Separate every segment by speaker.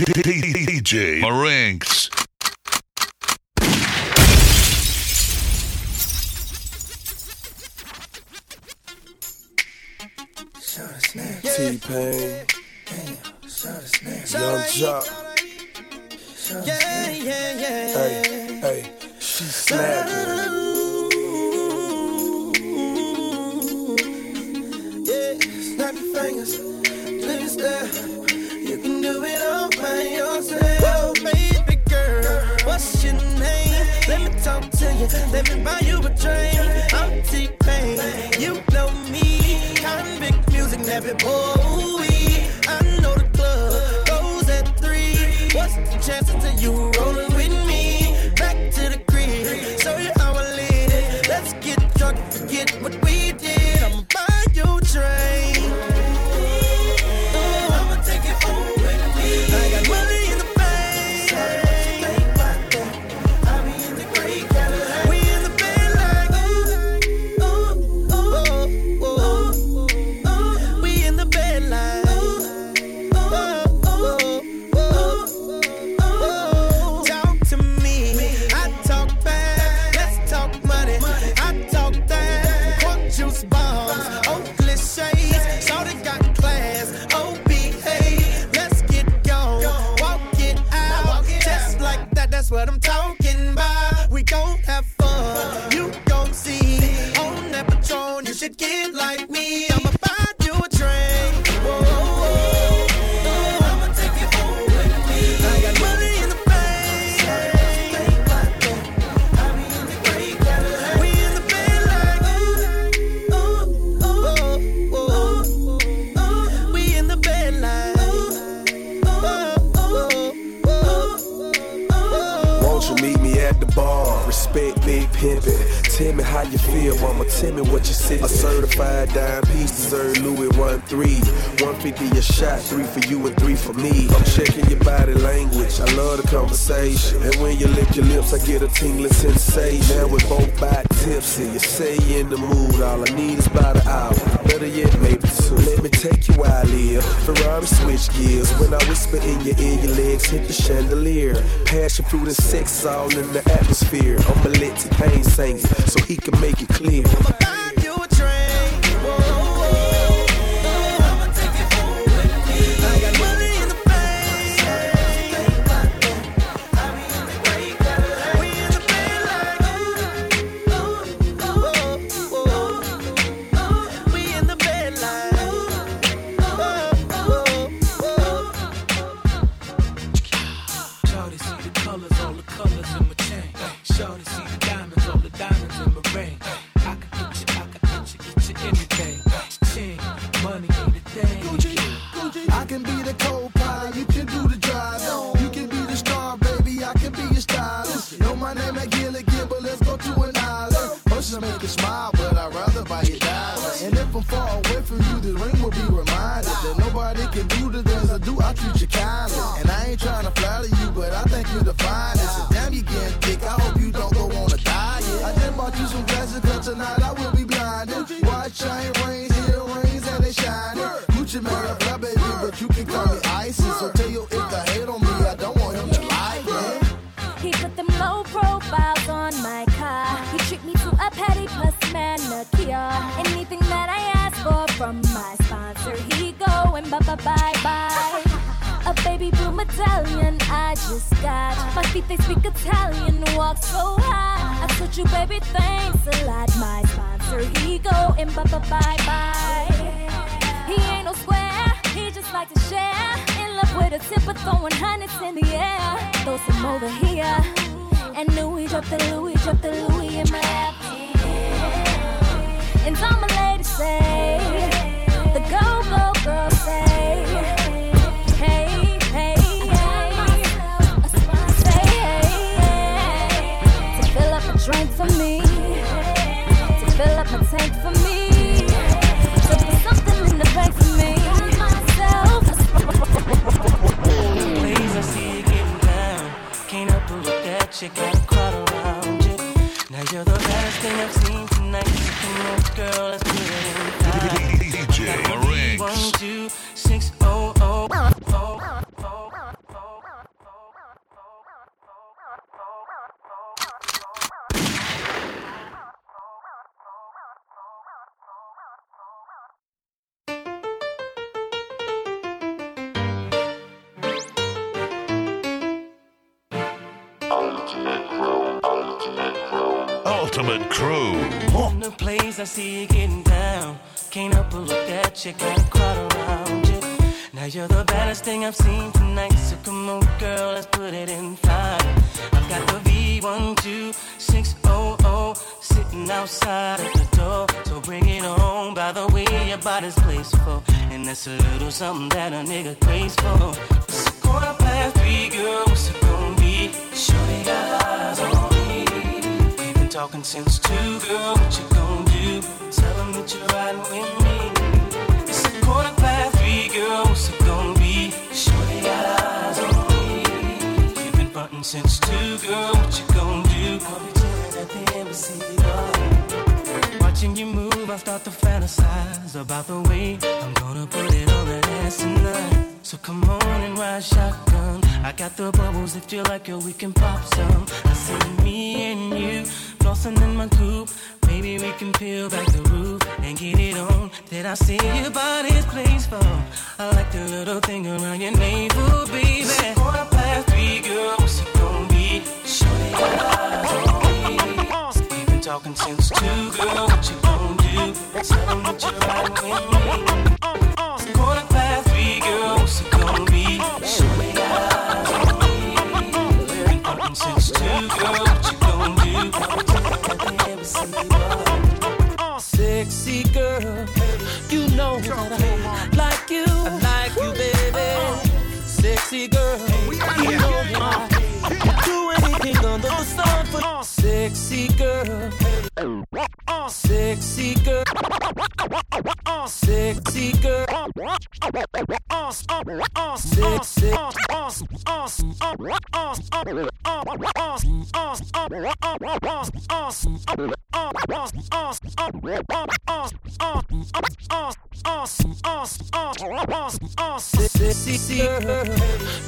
Speaker 1: DJ Marinx.
Speaker 2: T-Pain. Young Joc.
Speaker 3: Yeah, yeah, yeah.
Speaker 2: Hey, hey, she snapping.
Speaker 3: Yeah, snap your fingers, me stare. to you. Let me buy you a drink. I'm T-Pain. You know me. Convict music never Bowie. I know the club goes at three. What's the chances of you rolling?
Speaker 2: certified dime piece, dessert Louis 1 3. 150 a shot, three for you and three for me. I'm checking your body language, I love the conversation. And when you lick your lips, I get a tingling sensation. Now we both by tipsy, you say in the mood, all I need is about an hour. Better yet, maybe two. Let me take you where I live. Ferrari switch gears. When I whisper in your ear, your legs hit the chandelier. Passion fruit and sex all in the atmosphere. I'ma let pain sing so he can make it clear.
Speaker 4: Drop the Louis, drop the Louis in my lap. And all my ladies say, the go, go, girl say, hey, hey, hey. To fill up a drink for me, to fill up my tank for me, to put something in the bank for me. Myself.
Speaker 5: Ways I see you getting down, can't help but look at you everything else.
Speaker 1: Ultimate crew.
Speaker 5: The place I see you getting down. Can't help but look at you, got a crowd around you. Now you're the baddest thing I've seen tonight. So come on, girl, let's put it in five. I've got the V12600 sitting outside at the door. So bring it on. By the way, your body's for. And that's a little something that a nigga craves for. It's a quarter past three, girl. What's it gonna be? Talking since two, girl. What you gonna do? Tell them that you're riding with me. It's a quarter past three, girl. What's it gonna be? Shorty got eyes on me. You've been frontin' since two, girl. What you gonna do? I'll be chillin' at the embassy. Oh. Watching you move, I start to fantasize about the way I'm gonna put it on that ass tonight. So come on and ride shotgun. I got the bubbles if you like it, we can pop some. I see me and you flossing in my coupe. Maybe we can peel back the roof and get it on. Did I see your body's place for? I like the little thing around your navel, baby. Quarter past three, girl, what's it gonna be? Shorty got eyes on me. We've been talking since two, girl. What you gonna do? Tell them that you're riding with me.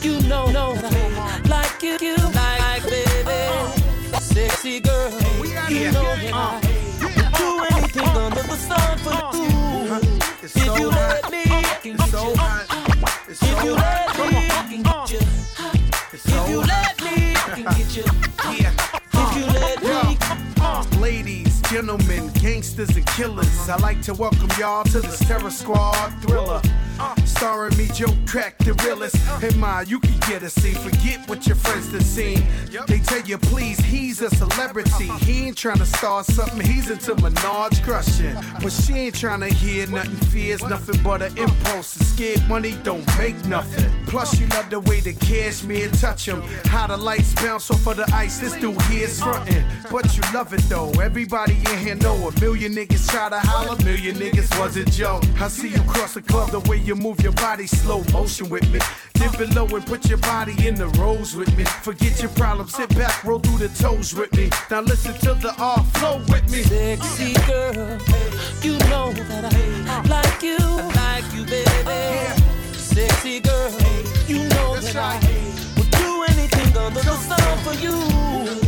Speaker 5: You know, know like you, you like baby. Sexy girl. You know that I uh, do anything under the sun for you. If you let me,
Speaker 6: It's so hot. It's
Speaker 5: If you let you.
Speaker 6: gentlemen, gangsters, and killers, I'd like to welcome y'all to this Terror Squad thriller. Uh. Starring me, Joe Crack, the realest. Uh. Hey, Ma, you can get a scene. Forget what your friends done seen. They tell you, please, he's a celebrity. Uh-huh. He ain't trying to start something, he's into Menage crushing. But she ain't trying to hear nothing, fears nothing but an uh. impulse. And scared money don't make nothing. Plus, you love the way the cashmere touch him. How the lights bounce off of the ice, this dude here is frontin'. But you love it though. Everybody in here know a million niggas try to holler, million niggas wasn't Joe. I see you cross the club, the way you move your body, slow motion with me. Dip below and put your body in the rows with me. Forget your problems, sit back, roll through the toes with me. Now listen to the R flow with me.
Speaker 5: sexy girl, you know that I like you, I like you, baby. Sexy girl, you know that I would do anything under the sun for you.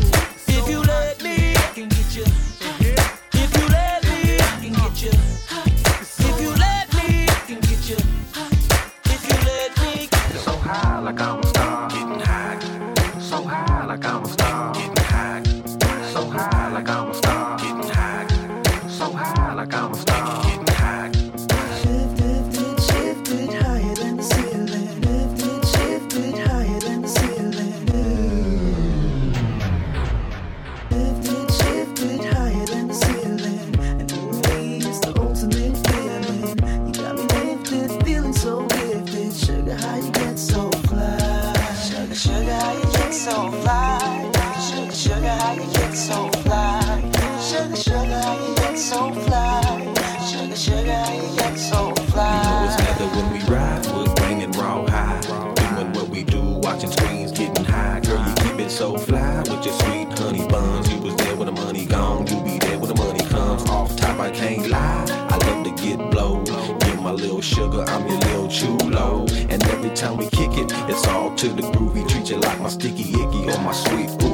Speaker 7: I'm your little chulo. And every time we kick it, it's all to the groovy. Treat you like my sticky icky or my sweet ooey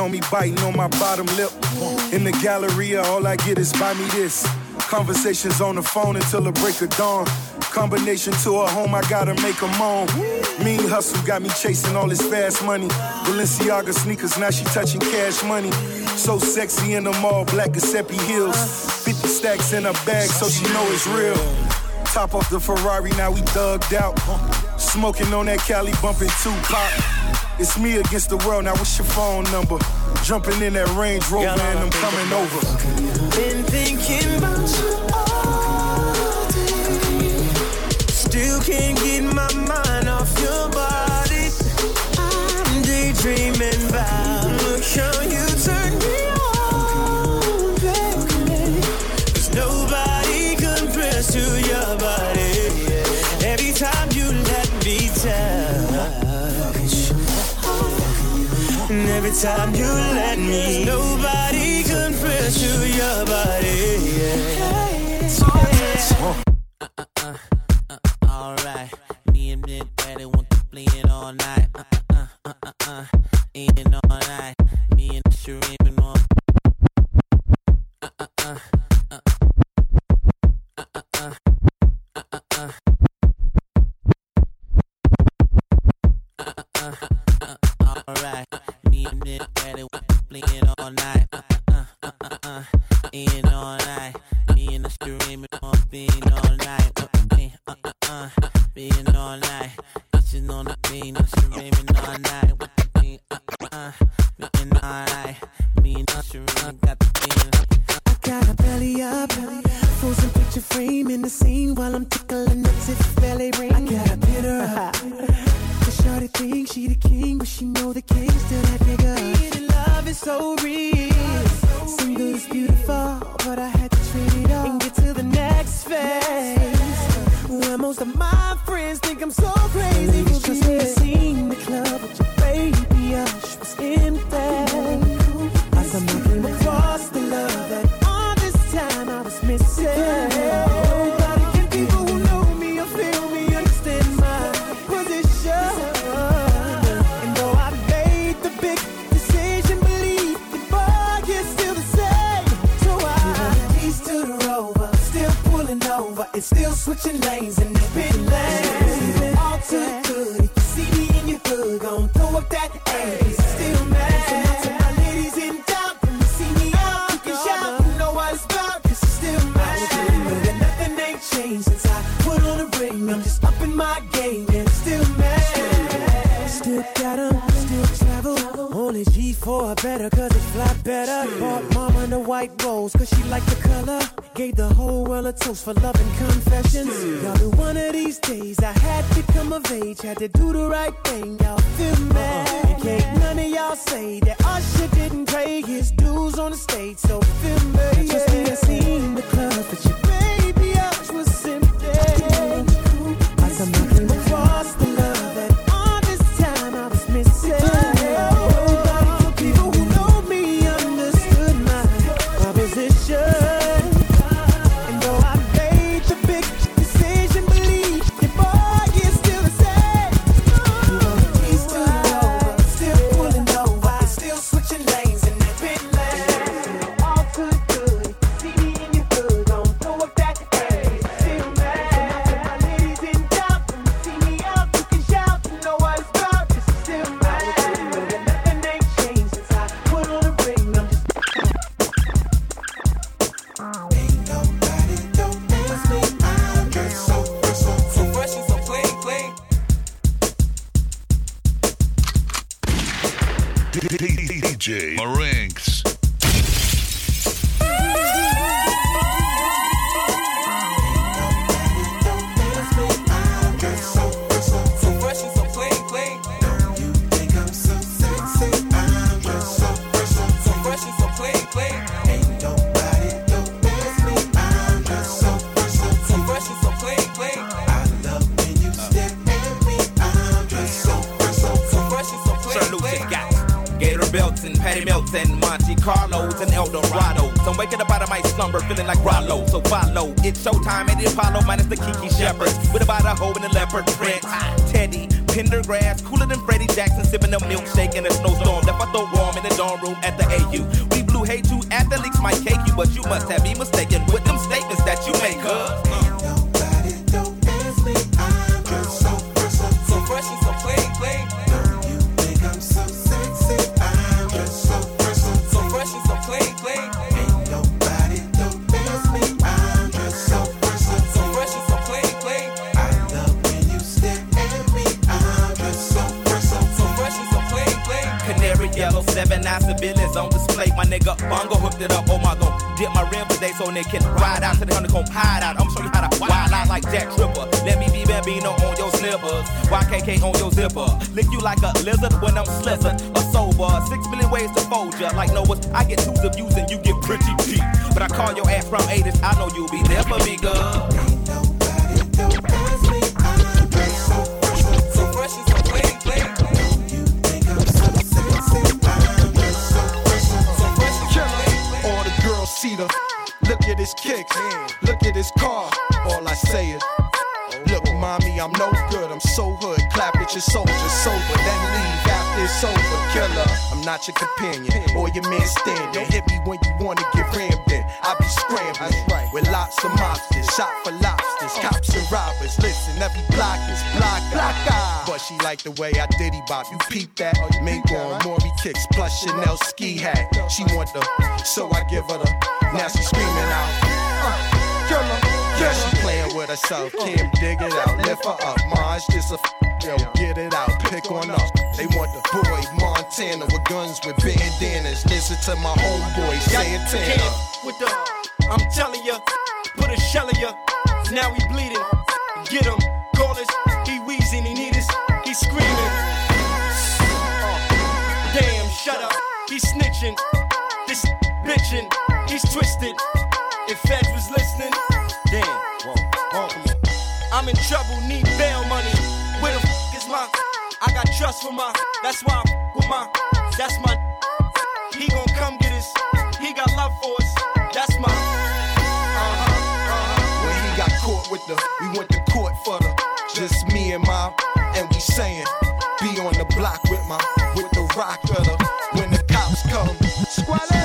Speaker 8: on
Speaker 9: me,
Speaker 10: biting on my bottom lip. In the galleria, all I get is buy me this. Conversations on the phone until the break of dawn. Combination to a home, I gotta make a moan. Mean hustle got me chasing all this fast money. Balenciaga sneakers, now she touching cash money. So sexy in the mall, black Giuseppe heels. 50 stacks in her bag, so she know it's real. Top off the Ferrari, now we thugged out. Smoking on that Cali, bumping Tupac. It's me against the world, now what's your phone number? Jumping in that Range Rover and I'm coming over.
Speaker 11: Been thinking about you all day. Still can't get my every time you let me.
Speaker 12: Cause nobody can press your
Speaker 13: body. Yeah. Bambino on your slippers, YKK on your zipper. Lick you like a lizard when I'm slizzing or sober. Six million ways to fold ya, like Noah's. I get two views and you get pretty cheap. But I call your ass from 80s, I know you'll be there for me, girl.
Speaker 14: Look at his kicks, look at his car. All I say is. Mommy, I'm no good, I'm so hood. Clap at your soldiers sober, then leave after it's over. Killer, I'm not your companion or your man standing. Don't hit me when you wanna get rammed in. I be scrambling right. with lots of mobsters, shot for lobsters, oh. cops and robbers. Listen, every block is block, block. But she like the way I diddy bop. You peep that? Oh, you on, right? Maury kicks, plus Chanel ski hat. She want the, so I give her the. Now she screaming out, uh, killer. She playing with herself, can't dig it out. Lift her up, Maj, just a f- yo, get it out, pick one up. They want the boy Montana with guns with bandanas. Listen to my homeboy Santana.
Speaker 13: With the, I'm telling ya,
Speaker 15: put a shell in ya. Now he bleeding, get him, call us. He wheezing, he need us, he screaming. Damn, shut up, he snitching. This bitching, he's twisted. If Feds was listening. I'm in trouble, need bail money. Where the fuck is my? I got trust for my. That's why I'm with my. That's my. He gon' come get us. He got love for us. That's my. Uh-huh, uh-huh.
Speaker 16: When he got caught with the, we went to court for the. Just me and my, and we saying, be on the block with my, with the rock of the. When the cops come, squad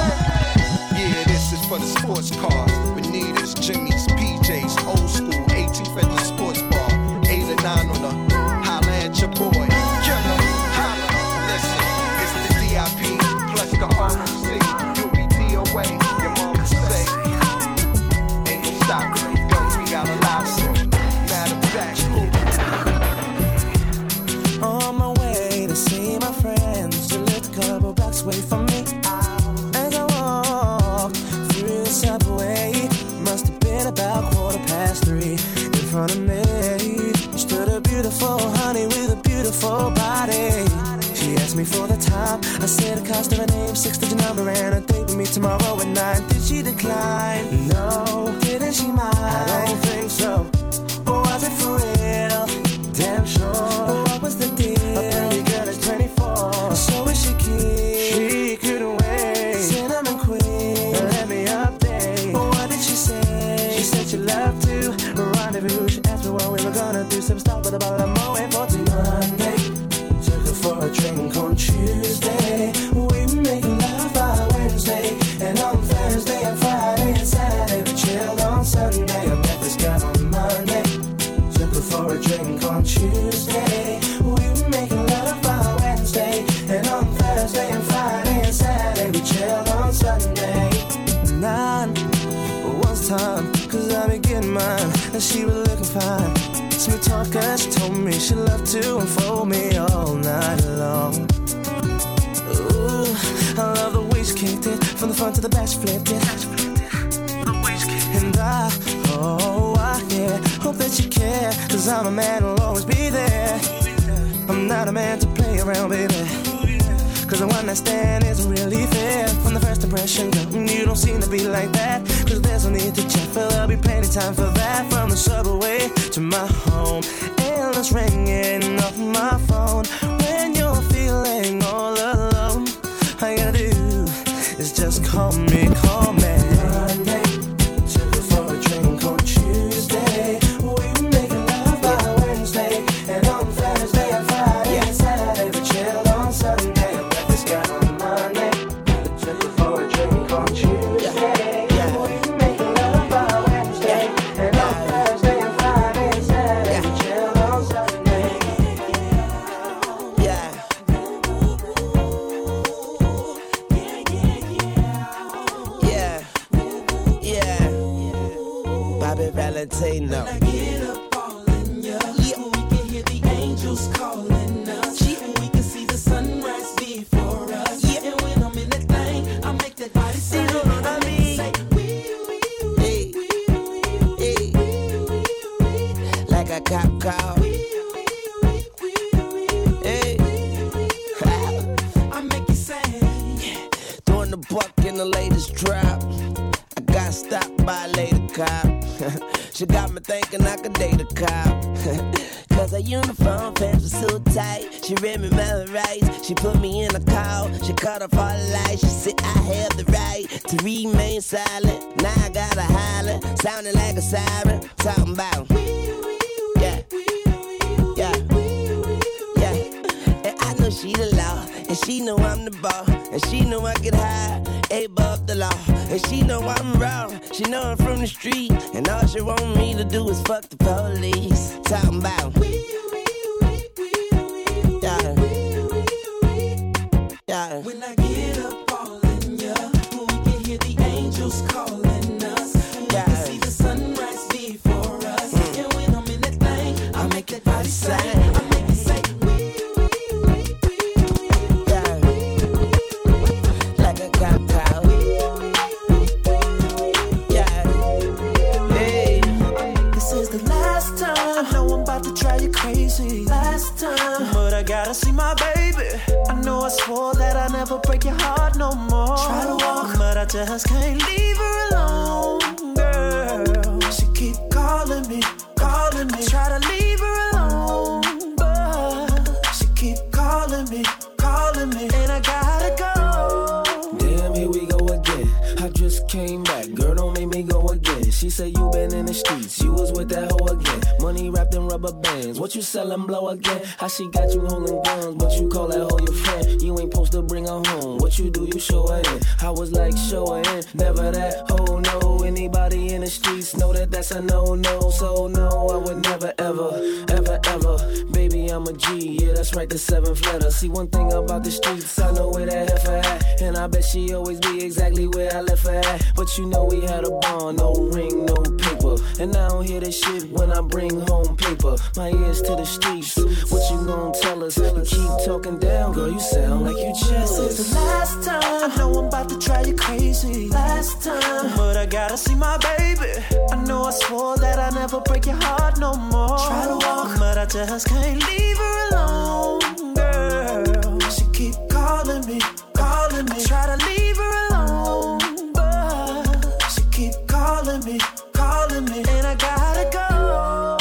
Speaker 17: what you
Speaker 18: sellin' blow again? How she got you holding guns, but you call that hoe your friend? You ain't supposed to bring her home. What you do, you show her in. I was like, show her in, never that hoe no. Anybody in the streets know that that's a no no. So no, I would never ever, ever ever. Baby, I'm a G, yeah, that's right, the seventh letter. See one thing about the streets, I know where that heifer at, and I bet she always be exactly where I left her at. But you know we had a bond, no ring, no paper, and I don't hear this shit when I bring home paper. My ears to the streets, what you gon' tell us? You keep talking down, girl, you sound like you
Speaker 17: This is the last time. I know I'm about to try you crazy. Last time. But I gotta see my baby. I know I swore that I never break your heart no more. Try to walk, but I just can't leave her alone, girl. She keep calling me, calling me. I try to leave her alone, but she keep calling me, calling me, and I gotta go.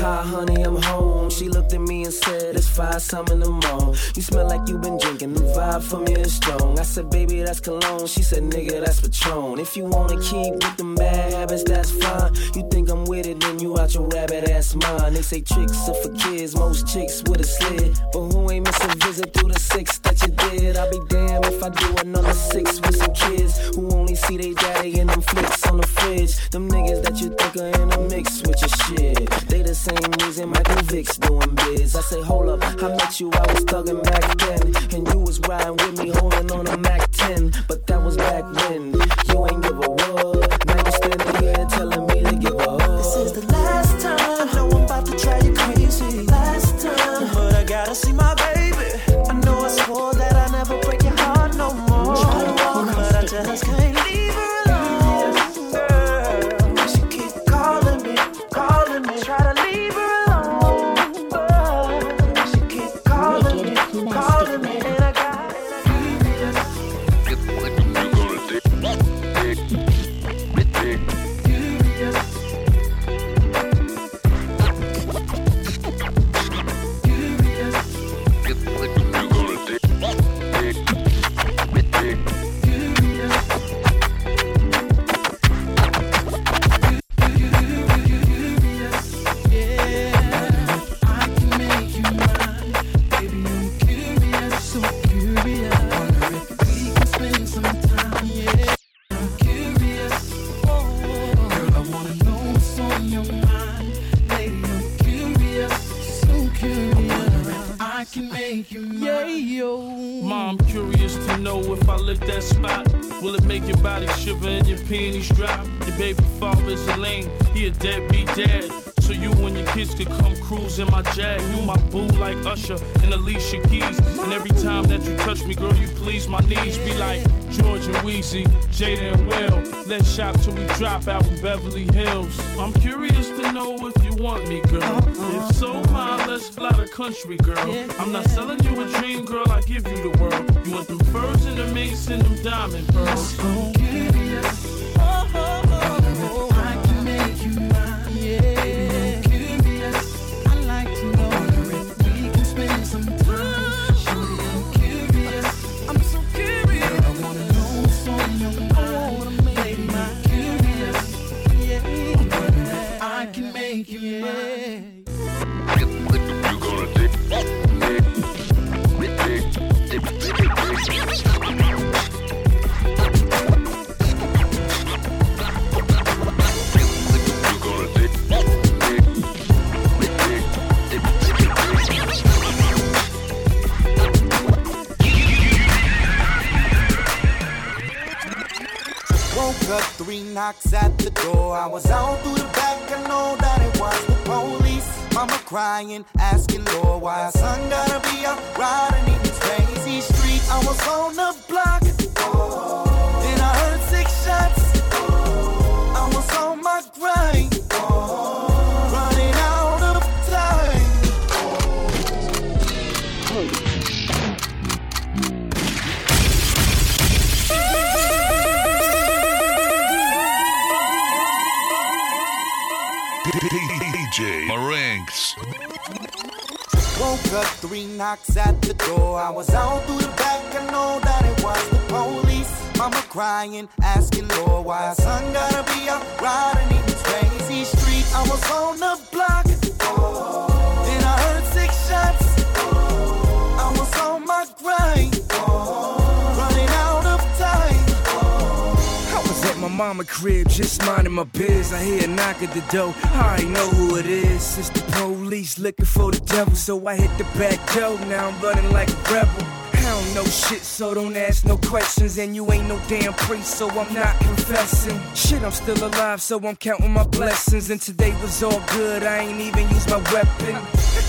Speaker 18: Hi, honey, I'm home. She looked at me and said, five some in the morning. You smell like you been drinking. The vibe from me is strong. I said, Baby, that's cologne. She said, Nigga, that's Patron. If you wanna keep with them bad habits, that's fine. You think I'm with it, then you out your rabbit ass mind. They say tricks are for kids, most chicks with a slid. But who ain't miss a visit through the six that you did? I'll be damned if I do another six with some kids who only see they daddy in them flicks on the fridge. Them niggas that you think are in a mix with your shit. They the same reason Michael Vick's doing biz. I say, hold up, I met you, I was thugging back then. And you was riding with me, holding on a Mac 10. But that was back when you ain't give a what. Now you standing here telling me to give up.
Speaker 17: This is the last time. I know I'm about to drive you crazy.
Speaker 19: Beverly Hills. I'm curious to know if you want me, girl. If so, fine, let's fly the country, girl.
Speaker 14: Three knocks at the door. I was out through the back. I know that it was the police. Mama crying, asking Lord why her son gotta be out riding in these crazy streets. I was on the block. Then I heard six shots. Woke three knocks at the door. I was out through the back. I know that it was the police. Mama crying, asking Lord why her son gotta be out riding in these crazy streets. I was on the block. Then I heard six shots. I was on my grind.
Speaker 20: Mama crib, just minding my biz. I hear a knock at the door. I already know who it is. It's the police looking for the devil. So I hit the back door. Now I'm running like a rebel. I don't know shit, so don't ask no questions. And you ain't no damn priest, so I'm not confessing. Shit, I'm still alive, so I'm counting my blessings. And today was all good, I ain't even used my weapon.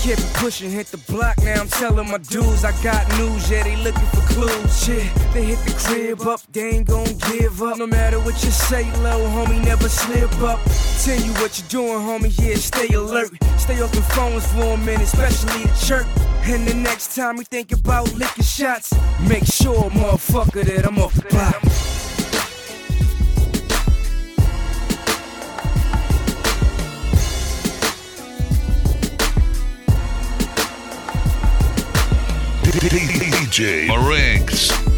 Speaker 20: Kept pushing, hit the block, now I'm telling my dudes I got news, yeah, they looking for clues. Shit, they hit the crib up, they ain't gon' give up. No matter what you say, low, homie, never slip up. Tell you what you're doing, homie, yeah, stay alert. Stay off the phones for a minute, especially the church. And the next time we think about licking shots, make sure, motherfucker, that I'm off the block.
Speaker 4: DJ Marinks.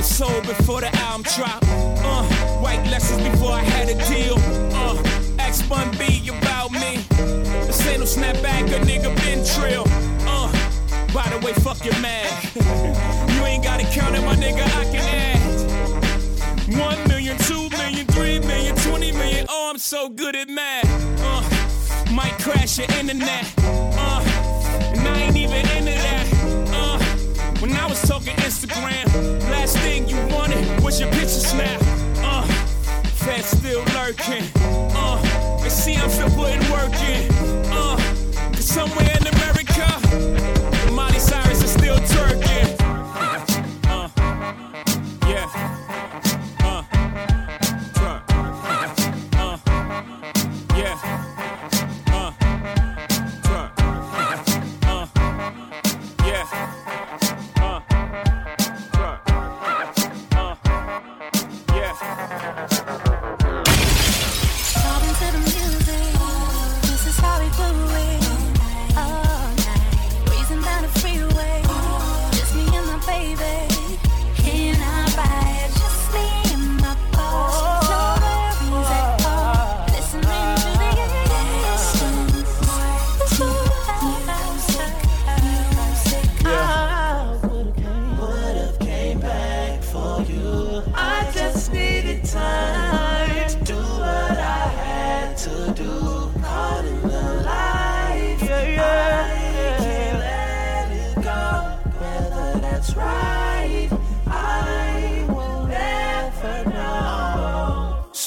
Speaker 17: million sold before the album drop. Uh, white lessons before I had a deal. Uh, X1B about me. This ain't no snapback, a nigga been trill. Uh, by the way, fuck your mag. you ain't gotta count it, my nigga, I can add. One million, two million, three million, twenty million. Oh, I'm so good at math. Uh, might crash your internet. Uh, and I ain't even in it. When I was talking Instagram, last thing you wanted was your picture snap. Uh, fat still lurking. Uh, and see I'm still putting work in. Uh, cause somewhere in America, Miley Cyrus is still
Speaker 21: turkey.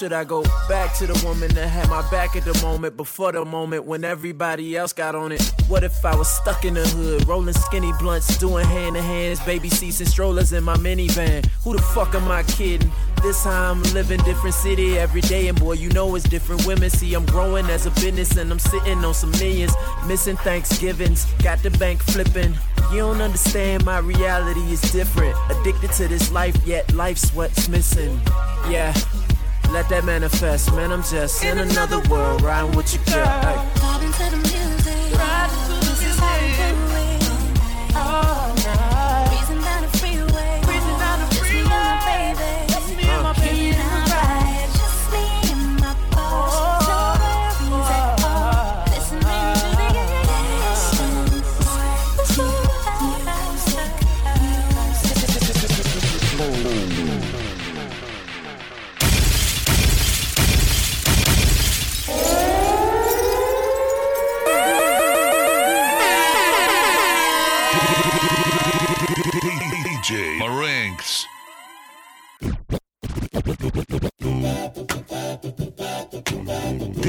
Speaker 18: Should I go back to the woman that had my back at the moment before the moment when everybody else got on it? What if I was stuck in the hood, rolling skinny blunts, doing hand to hands, baby seats and strollers in my minivan? Who the fuck am I kidding? This how I'm living, different city every day, and boy, you know it's different women. See, I'm growing as a business, and I'm sitting on some millions, missing Thanksgivings, got the bank flipping. You don't understand, my reality is different. Addicted to this life, yet life's what's missing. Yeah. Let that manifest, man. I'm just in another world, riding with your girl. Hey.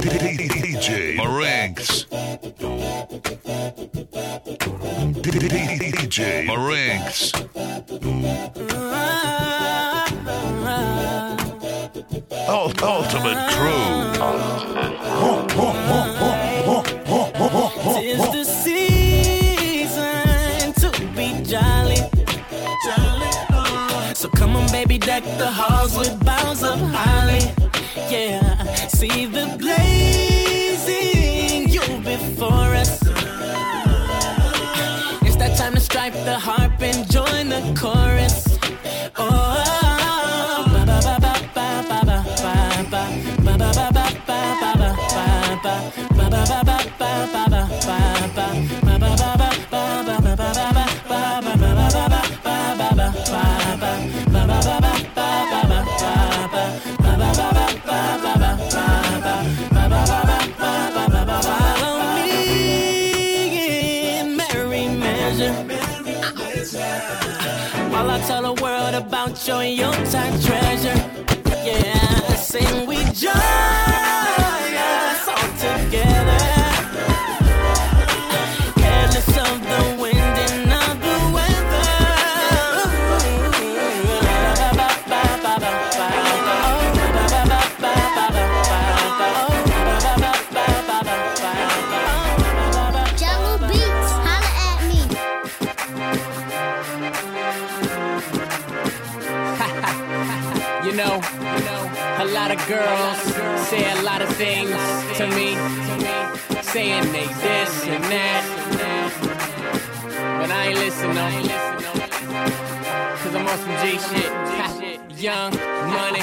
Speaker 1: DJ Marinks. DJ Marinks. Ult- Ultimate
Speaker 21: Tis the season to be jolly. Jolly. Uh. So come on, baby, deck the halls with boughs of holly. Yeah, see the blazing you before us. It's that time to strike the harp and join the chorus. showing your
Speaker 18: time trend. Listen though. Cause I'm on some G shit. Young, money.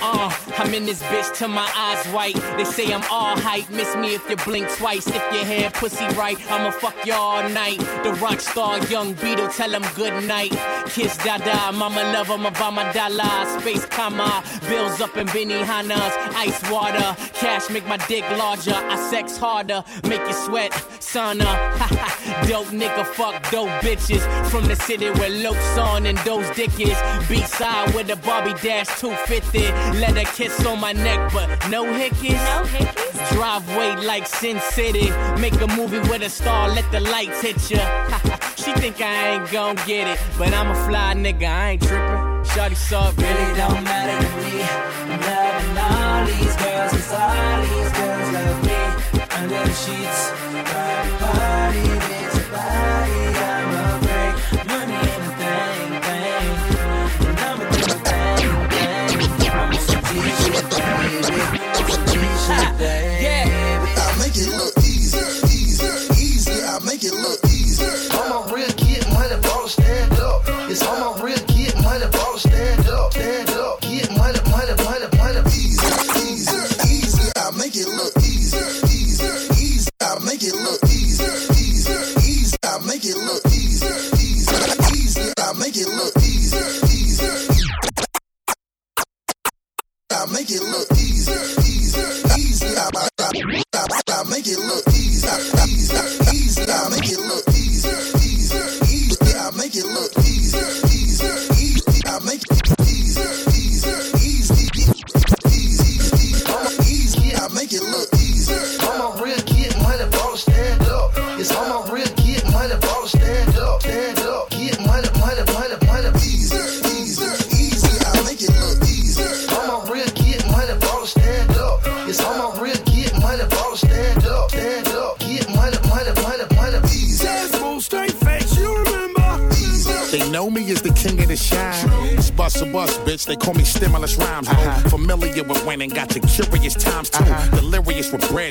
Speaker 18: Uh, I'm in this bitch till my eyes white. They say I'm all hype. Miss me if you blink twice. If your hair pussy right, I'ma fuck you all night. The rock star, young Beetle, tell him good night. Kiss Dada, mama love him, my dollar. Space comma, bills up in Benihana's. Ice water, cash make my dick larger. I sex harder, make you sweat, sauna. Uh, dope nigga, fuck dope bitches. From the city where Lopes on and those dick is. B-side with a Barbie Dash 250. Let her kiss on my neck, but no hickeys. No hickeys. Driveway like Sin City. Make a movie with a star, let the lights hit ya. she think I ain't gon' get it, but I'm a fly nigga, I ain't trippin'. Shawty saw it, really don't matter to me. I'm loving all these girls, cause all these girls love me under sheets. Our body is a
Speaker 22: body.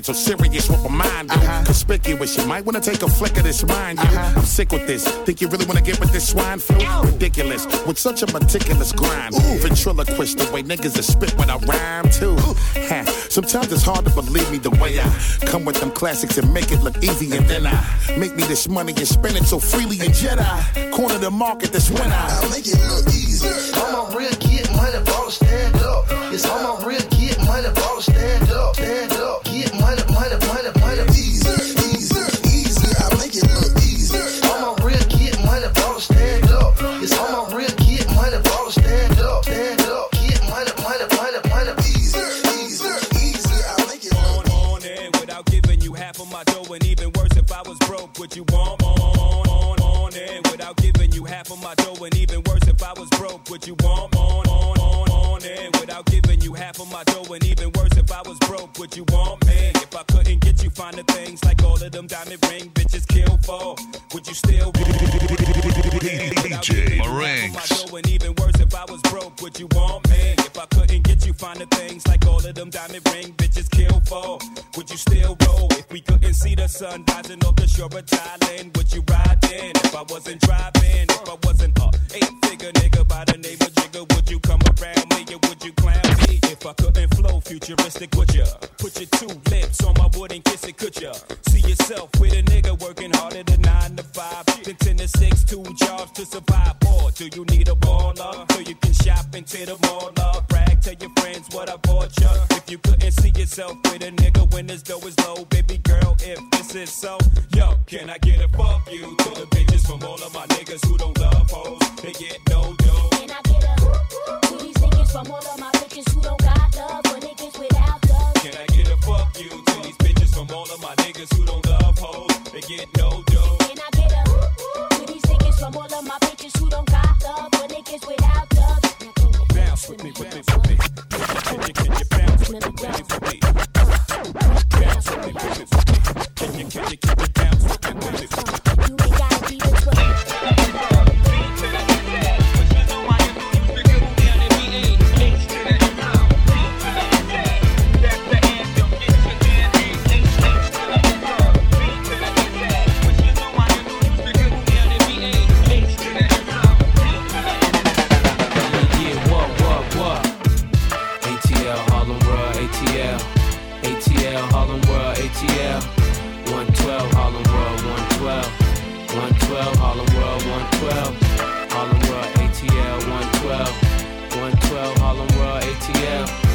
Speaker 22: so serious with my mind. Uh-huh. Conspicuous, you might wanna take a flick of this mind. Uh-huh. I'm sick with this. Think you really wanna get with this swine flu? Ridiculous, with such a meticulous grind. Ooh. Ventriloquist, the way niggas are spit when I rhyme too. Ha. Sometimes it's hard to believe me the way I come with them classics and make it look easy, and then I make me this money and spend it so freely and Jedi. Corner the market That's when I
Speaker 10: make it look easy.
Speaker 14: I'm a real kid, money ball stand
Speaker 13: up. It's all my real you
Speaker 23: want. ATL.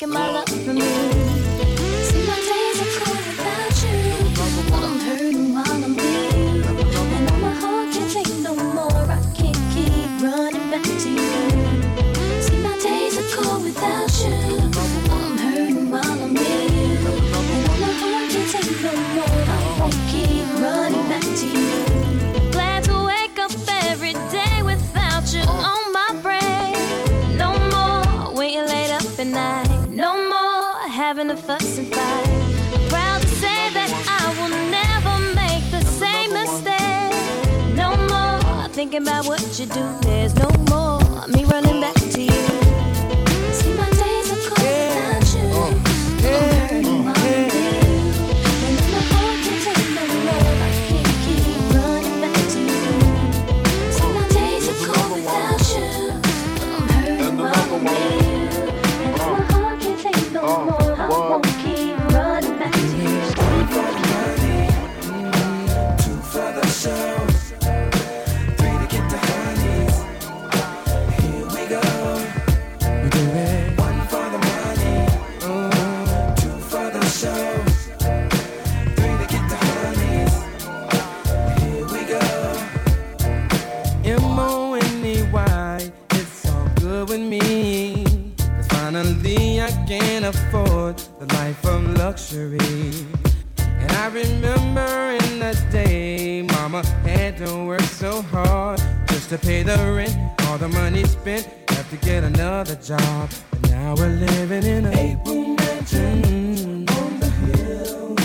Speaker 4: Taking my love from me. Thinking about what you do. There's no more me running back
Speaker 24: luxury. And I remember in the day, mama had to work so hard just to pay the rent. All the money spent, have to get another job. And now we're living in a eight-room mansion on the hill.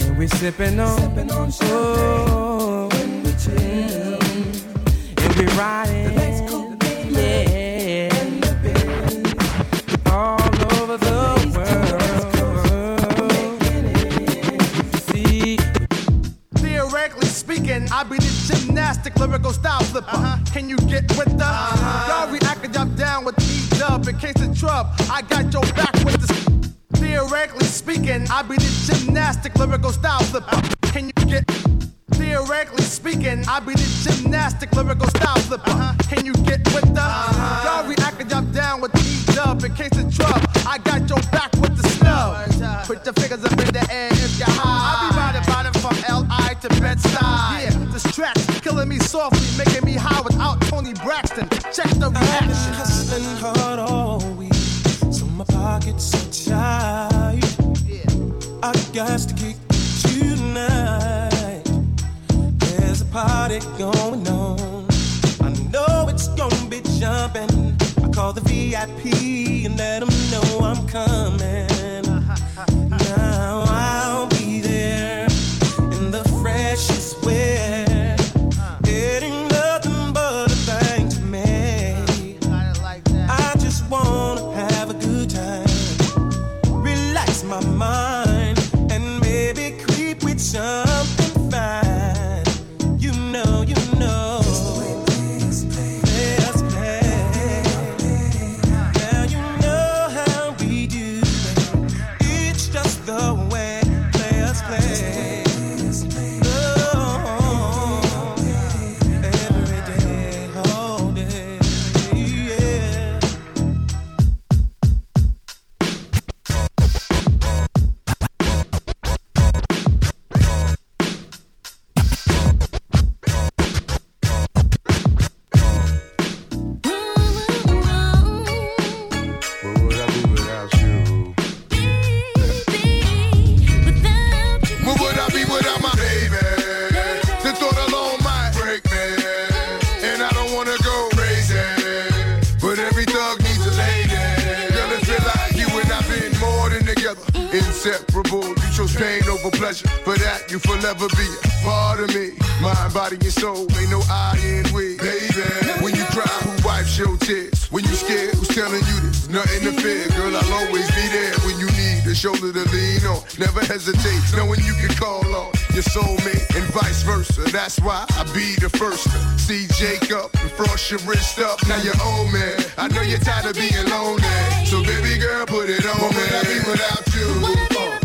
Speaker 24: And we're sipping on, sipping on oh, when we chill. And we're riding,
Speaker 6: gymnastic lyrical style flipper. Uh-huh. Can you get with the? Uh-huh. Y'all reacting, I'm down with E dub. In case of trouble, I got your back with the. Theoretically speaking, I be the gymnastic lyrical style flipper. Can you get? Theoretically speaking, I be the gymnastic lyrical style flipper. Uh-huh. Can you get with the? Y'all reacting, I'm down with E dub. In case of trouble, I got your back with the snub. Put your fingers up softly, making me high without Toni Braxton. Check the reaction.
Speaker 16: hustling hard all week, so my pockets are tight. I got to kick you tonight. There's a party going on. I know it's gonna be jumping. I call the VIP and let them know I'm coming.
Speaker 25: On your soulmate and vice versa. That's why I be the first to see Jacob and frost your wrist up. Now you're old man. I know you're tired of being lonely. So baby girl, put it on me. I be without you?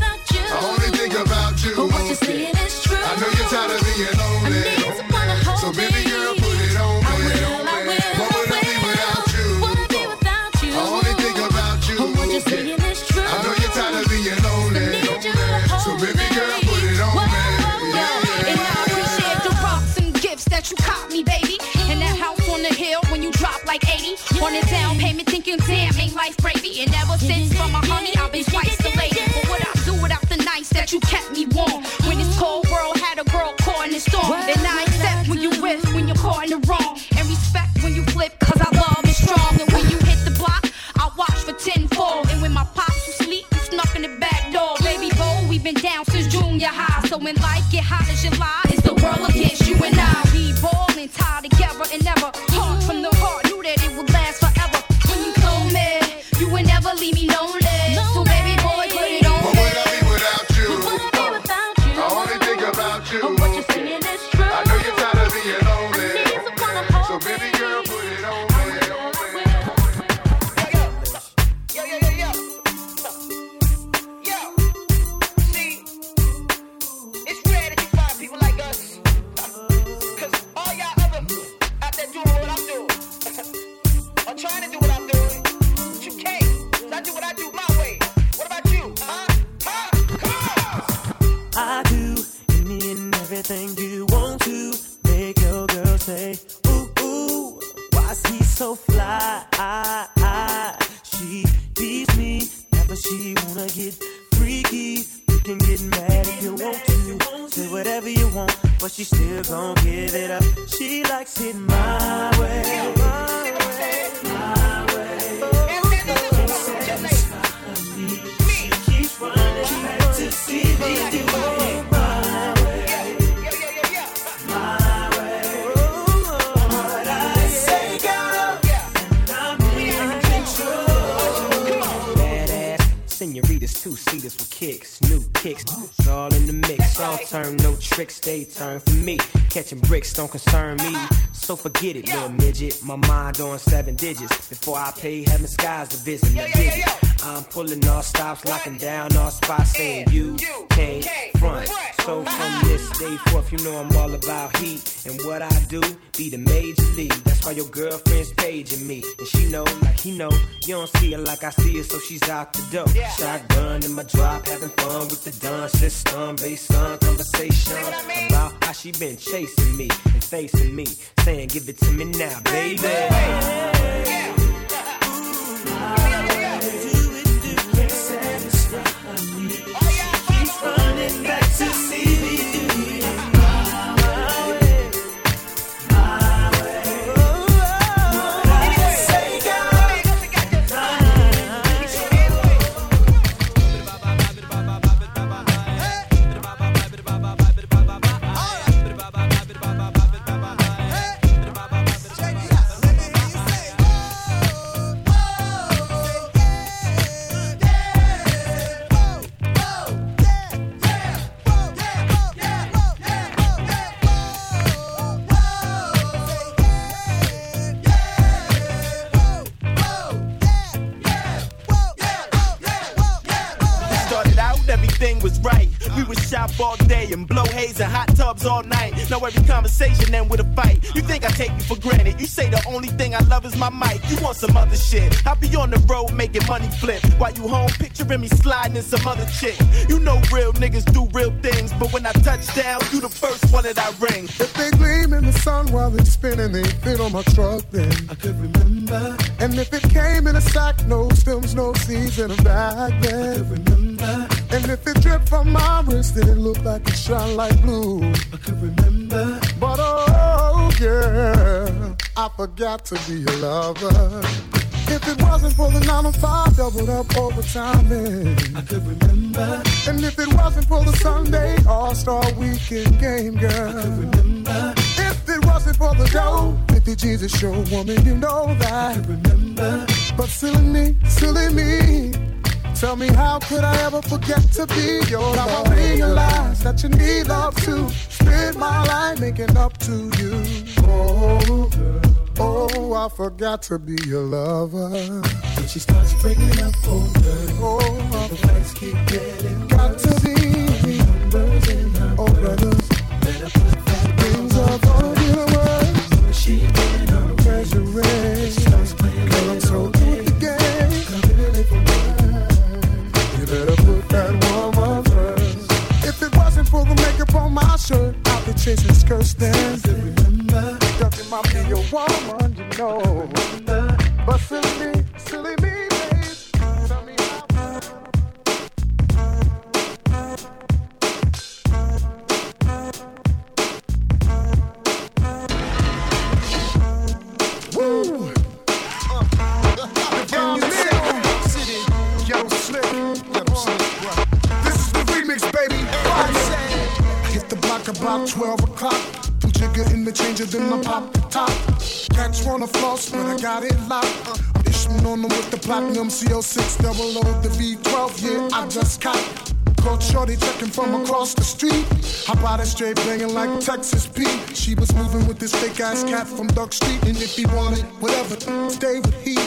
Speaker 18: Don't concern me, so forget it, little midget. My mind on seven digits. Before I pay heaven skies to visit the visit. I'm pulling all stops, locking down all spots, saying you can't front. So from this day forth, you know I'm all about heat and what I do. Be the major league. That's why your girlfriend's paging me, and she know like he know. You don't see her like I see her, so she's out the door. Shotgun in my drop, having fun with the dun system, based on conversation about how she been chasing me and facing me, saying give it to me now, baby.
Speaker 13: Can't satisfy me. She running back to see
Speaker 23: all night. Now every conversation end with a fight. You think I take you for granted? You say the only thing I love is my mic. You want some other shit? I'll be on the road making money flip while you home picturing me sliding in some other chick. You know real niggas do real things, but when I touch down, you the first one that I ring.
Speaker 26: If they gleam in the sun while they spinning, they fit on my truck, then I could remember. And if it came in a sack, no stems, no seeds in a bag, then I could remember. And if it dripped from my wrist, then it looked like it shine like blue. I could remember. But oh, yeah, I forgot to be a lover. If it wasn't for the 9 to 5 doubled up overtime, man, I could remember. And if it wasn't for the Sunday All Star Weekend game, girl, I could remember. If it wasn't for the dough, 50 Jesus show woman, you know that. I could remember. But silly me, silly me. Tell me how could I ever forget to be your Now I realize that you need love to spend my life making up to you. Oh, oh, I forgot to be your lover. When she starts bringing up oh, the lights keep getting got to be numbers in her oh, brothers. Things are gonna be the worst. She getting on chasing skirts then. Remember, ducking my be your woman, you know. But silly me, them CO6 double O, the V12, yeah, I just caught. Caught Shorty checking from across the street. I bought it straight banging like Texas Pete. She was moving with this fake ass cat from Duck Street. And if he wanted whatever, stay with he.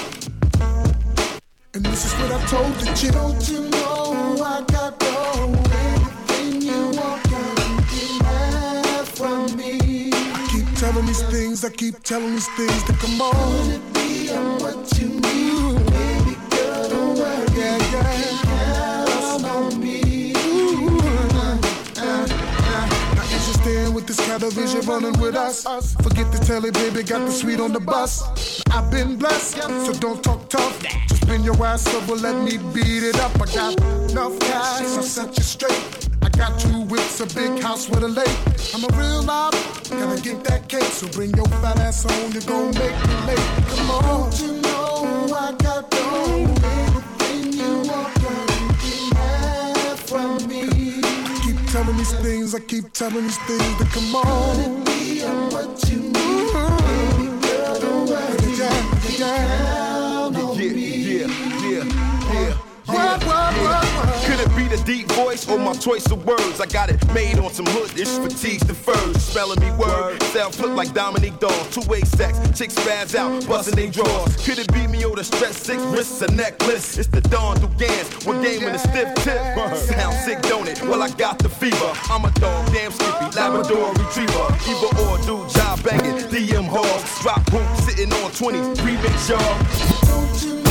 Speaker 26: And this is what I told the chick. Don't you know I got no anything you want, can have from me. I keep telling these things, I keep telling these things to come on. Would it be what you need, of vision running with us? Forget to tell it, baby, got the sweet on the bus. I've been blessed, so don't talk tough. Just spin your ass over, let me beat it up. I got enough cash, I'll set you straight. I got two whips, a big house with a lake. I'm a real mob, gotta get that cake. So bring your fat ass home, you're gonna make me late. Come on, don't you know I got no telling these things, I keep telling these things to come on. Be on what you need, baby girl, don't worry. Yeah, Yeah,
Speaker 4: Could it be the deep voice or my choice of words? I got it made on some hoodish fatigues the furs. Spelling me word, sound flip like Dominique Dawes. Two way sex, chicks spaz out, busting they drawers. Could it be me or the stress six wrists, a necklace? It's the Dawn Dugans, one game in a stiff tip. Sound sick, don't it? Well, I got the fever. I'm a dog, damn sleepy, Labrador retriever. Either or, do job banging, DM hogs. Drop boom, sitting on 20s, remix y'all.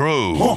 Speaker 1: Crew.